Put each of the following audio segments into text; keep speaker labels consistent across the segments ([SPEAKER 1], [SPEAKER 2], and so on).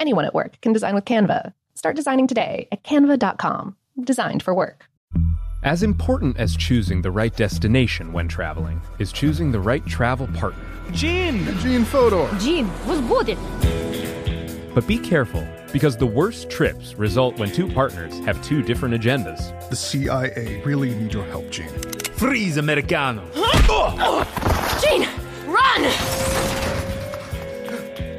[SPEAKER 1] Anyone at work can design with Canva. Start designing today at canva.com. Designed for work.
[SPEAKER 2] As important as choosing the right destination when traveling is choosing the right travel partner.
[SPEAKER 3] Gene!
[SPEAKER 4] Gene Fodor.
[SPEAKER 5] Gene, was good.
[SPEAKER 2] But be careful, because the worst trips result when two partners have two different agendas.
[SPEAKER 4] The CIA really need your help, Gene.
[SPEAKER 3] Freeze, Americano!
[SPEAKER 5] Gene, run!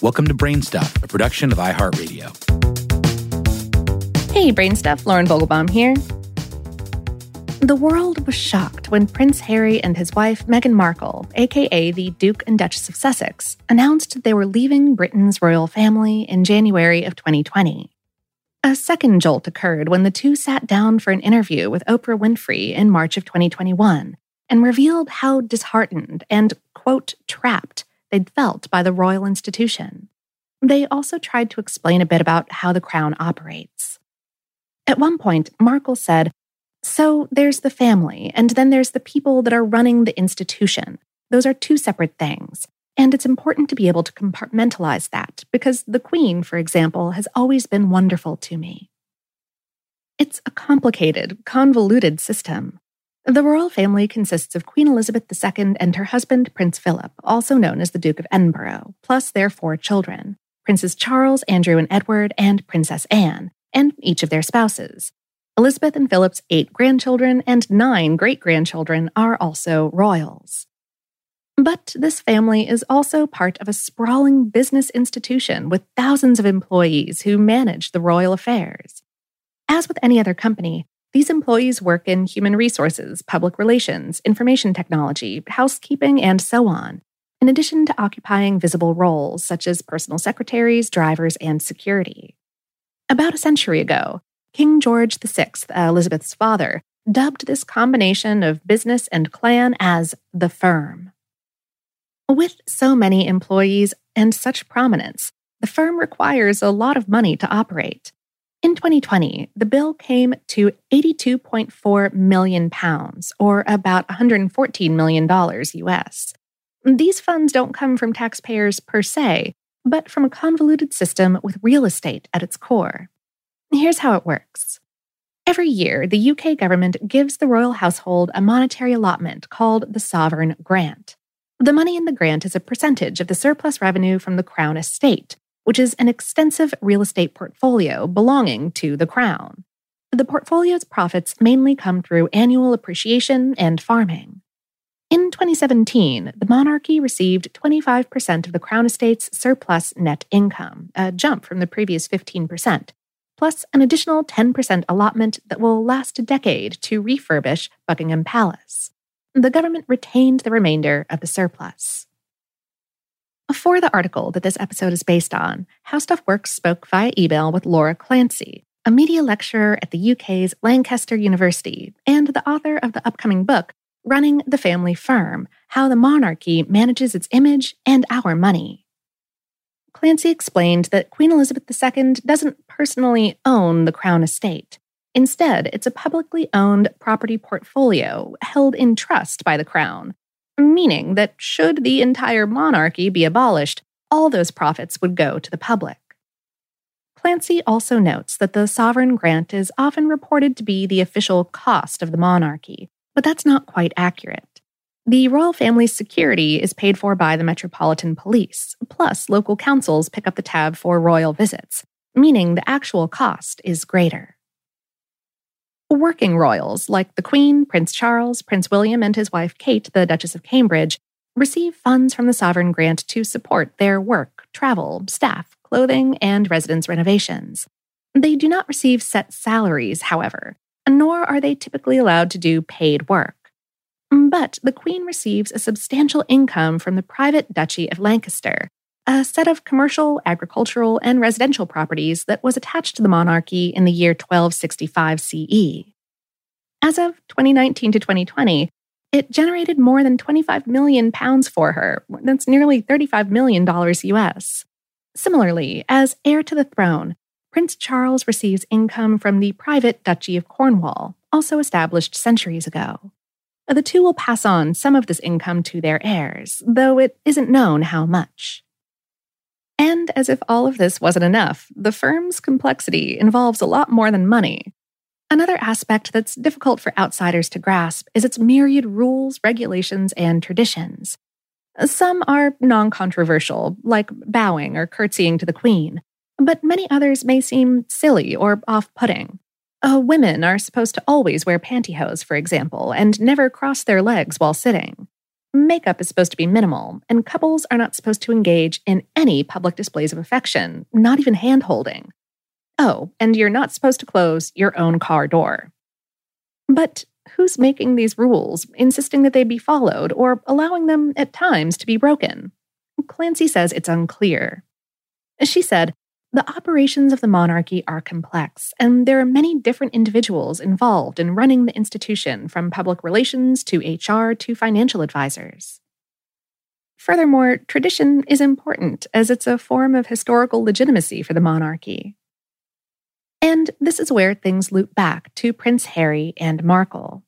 [SPEAKER 6] Welcome to Brain Stuff, a production of iHeartRadio.
[SPEAKER 1] Hey, Brain Stuff, Lauren Vogelbaum here. The world was shocked when Prince Harry and his wife Meghan Markle, aka the Duke and Duchess of Sussex, announced they were leaving Britain's royal family in January of 2020. A second jolt occurred when the two sat down for an interview with Oprah Winfrey in March of 2021 and revealed how disheartened and, quote, trapped they'd felt by the royal institution. They also tried to explain a bit about how the crown operates. At one point, Markle said, So there's the family, and then there's the people that are running the institution. Those are two separate things. And it's important to be able to compartmentalize that because the Queen, for example, has always been wonderful to me. It's a complicated, convoluted system. The royal family consists of Queen Elizabeth II and her husband, Prince Philip, also known as the Duke of Edinburgh, plus their four children Princes Charles, Andrew, and Edward, and Princess Anne, and each of their spouses. Elizabeth and Philip's eight grandchildren and nine great grandchildren are also royals. But this family is also part of a sprawling business institution with thousands of employees who manage the royal affairs. As with any other company, these employees work in human resources, public relations, information technology, housekeeping, and so on, in addition to occupying visible roles such as personal secretaries, drivers, and security. About a century ago, King George VI, Elizabeth's father, dubbed this combination of business and clan as the firm. With so many employees and such prominence, the firm requires a lot of money to operate. In 2020, the bill came to 82.4 million pounds, or about 114 million dollars US. These funds don't come from taxpayers per se, but from a convoluted system with real estate at its core. Here's how it works. Every year, the UK government gives the royal household a monetary allotment called the Sovereign Grant. The money in the grant is a percentage of the surplus revenue from the Crown estate, which is an extensive real estate portfolio belonging to the Crown. The portfolio's profits mainly come through annual appreciation and farming. In 2017, the monarchy received 25% of the Crown Estate's surplus net income, a jump from the previous 15%, plus an additional 10% allotment that will last a decade to refurbish Buckingham Palace. The government retained the remainder of the surplus. For the article that this episode is based on, How Stuff Works spoke via email with Laura Clancy, a media lecturer at the UK's Lancaster University and the author of the upcoming book, Running the Family Firm How the Monarchy Manages Its Image and Our Money. Clancy explained that Queen Elizabeth II doesn't personally own the Crown Estate. Instead, it's a publicly owned property portfolio held in trust by the Crown, meaning that should the entire monarchy be abolished, all those profits would go to the public. Clancy also notes that the sovereign grant is often reported to be the official cost of the monarchy, but that's not quite accurate. The royal family's security is paid for by the Metropolitan Police, plus local councils pick up the tab for royal visits, meaning the actual cost is greater. Working royals like the Queen, Prince Charles, Prince William, and his wife Kate, the Duchess of Cambridge, receive funds from the sovereign grant to support their work, travel, staff, clothing, and residence renovations. They do not receive set salaries, however, nor are they typically allowed to do paid work. But the Queen receives a substantial income from the private Duchy of Lancaster, a set of commercial, agricultural, and residential properties that was attached to the monarchy in the year 1265 CE. As of 2019 to 2020, it generated more than 25 million pounds for her. That's nearly 35 million dollars US. Similarly, as heir to the throne, Prince Charles receives income from the private Duchy of Cornwall, also established centuries ago. The two will pass on some of this income to their heirs, though it isn't known how much. And as if all of this wasn't enough, the firm's complexity involves a lot more than money. Another aspect that's difficult for outsiders to grasp is its myriad rules, regulations, and traditions. Some are non controversial, like bowing or curtsying to the Queen, but many others may seem silly or off putting. Uh, women are supposed to always wear pantyhose, for example, and never cross their legs while sitting. Makeup is supposed to be minimal, and couples are not supposed to engage in any public displays of affection, not even hand holding. Oh, and you're not supposed to close your own car door. But who's making these rules, insisting that they be followed, or allowing them at times to be broken? Clancy says it's unclear. She said, the operations of the monarchy are complex, and there are many different individuals involved in running the institution, from public relations to HR to financial advisors. Furthermore, tradition is important as it's a form of historical legitimacy for the monarchy. And this is where things loop back to Prince Harry and Markle.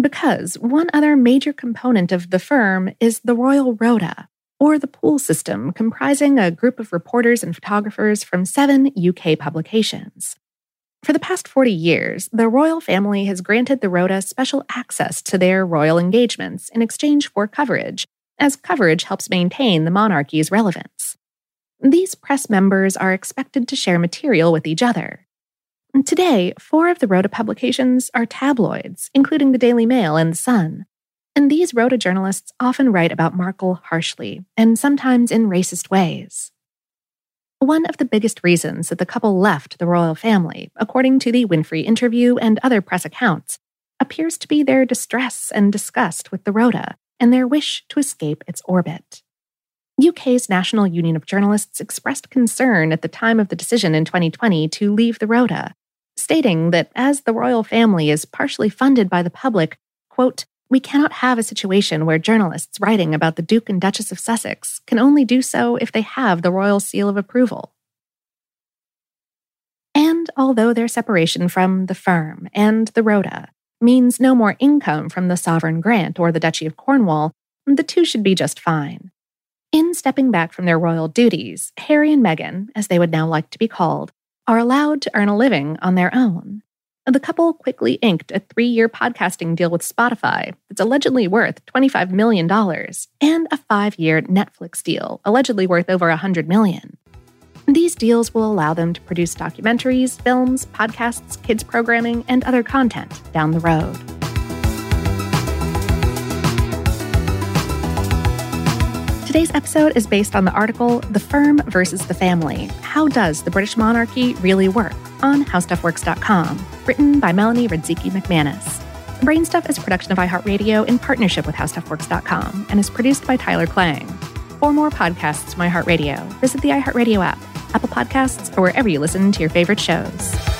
[SPEAKER 1] Because one other major component of the firm is the Royal Rota, or the pool system, comprising a group of reporters and photographers from seven UK publications. For the past 40 years, the royal family has granted the Rota special access to their royal engagements in exchange for coverage, as coverage helps maintain the monarchy's relevance. These press members are expected to share material with each other. Today, four of the Rota publications are tabloids, including the Daily Mail and The Sun. And these Rota journalists often write about Markle harshly, and sometimes in racist ways. One of the biggest reasons that the couple left the royal family, according to the Winfrey interview and other press accounts, appears to be their distress and disgust with the Rota and their wish to escape its orbit. UK's National Union of Journalists expressed concern at the time of the decision in 2020 to leave the Rota, stating that as the royal family is partially funded by the public, quote, we cannot have a situation where journalists writing about the Duke and Duchess of Sussex can only do so if they have the royal seal of approval. And although their separation from the firm and the Rota means no more income from the sovereign grant or the Duchy of Cornwall, the two should be just fine. In stepping back from their royal duties, Harry and Meghan, as they would now like to be called, are allowed to earn a living on their own. The couple quickly inked a three year podcasting deal with Spotify that's allegedly worth $25 million and a five year Netflix deal, allegedly worth over 100 million. These deals will allow them to produce documentaries, films, podcasts, kids programming, and other content down the road. Today's episode is based on the article The Firm versus the Family How Does the British Monarchy Really Work? on HowStuffWorks.com, written by Melanie Radzicki McManus. Brainstuff is a production of iHeartRadio in partnership with HowStuffWorks.com and is produced by Tyler Klang. For more podcasts from iHeartRadio, visit the iHeartRadio app, Apple Podcasts, or wherever you listen to your favorite shows.